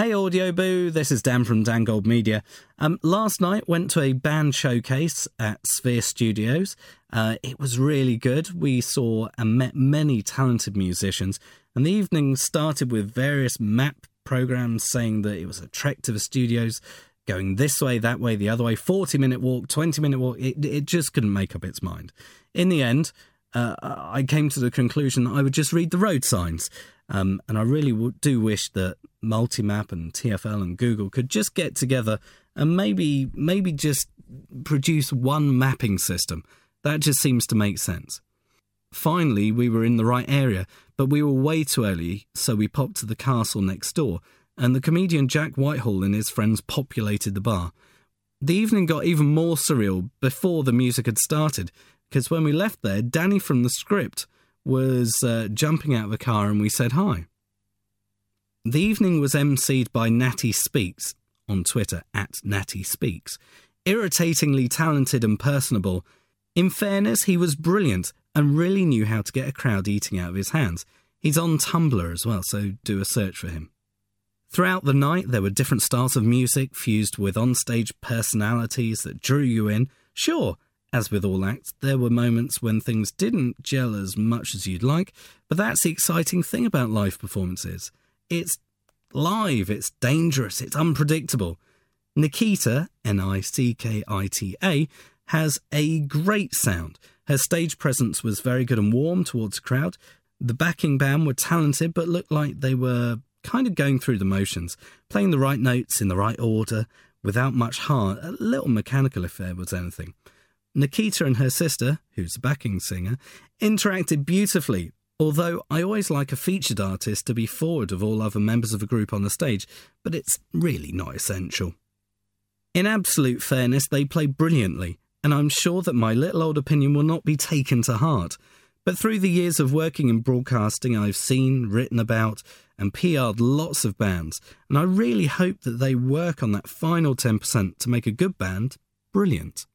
Hey Audio Boo, this is Dan from Dan Gold Media. Um, last night went to a band showcase at Sphere Studios. Uh, it was really good. We saw and met many talented musicians, and the evening started with various map programs saying that it was a trek to the studios, going this way, that way, the other way, 40 minute walk, 20 minute walk. It, it just couldn't make up its mind. In the end, uh, I came to the conclusion that I would just read the road signs. Um, and I really do wish that Multimap and TFL and Google could just get together and maybe maybe just produce one mapping system. That just seems to make sense. Finally, we were in the right area, but we were way too early, so we popped to the castle next door, and the comedian Jack Whitehall and his friends populated the bar. The evening got even more surreal before the music had started, because when we left there, Danny from the script was uh, jumping out of the car and we said hi. The evening was emceed by Natty Speaks on Twitter at Natty Speaks. Irritatingly talented and personable. In fairness, he was brilliant and really knew how to get a crowd eating out of his hands. He's on Tumblr as well, so do a search for him. Throughout the night, there were different styles of music fused with onstage personalities that drew you in. Sure, as with all acts, there were moments when things didn't gel as much as you'd like, but that's the exciting thing about live performances. It's live, it's dangerous, it's unpredictable. Nickita, N I C K I T A, has a great sound. Her stage presence was very good and warm towards the crowd. The backing band were talented but looked like they were kind of going through the motions, playing the right notes in the right order without much heart, a little mechanical if there was anything. Nickita and her sister, who's the backing singer, interacted beautifully. Although I always like a featured artist to be forward of all other members of a group on the stage, but it's really not essential. In absolute fairness, they play brilliantly, and I'm sure that my little old opinion will not be taken to heart. But through the years of working in broadcasting, I've seen, written about, and PR'd lots of bands, and I really hope that they work on that final 10% to make a good band brilliant.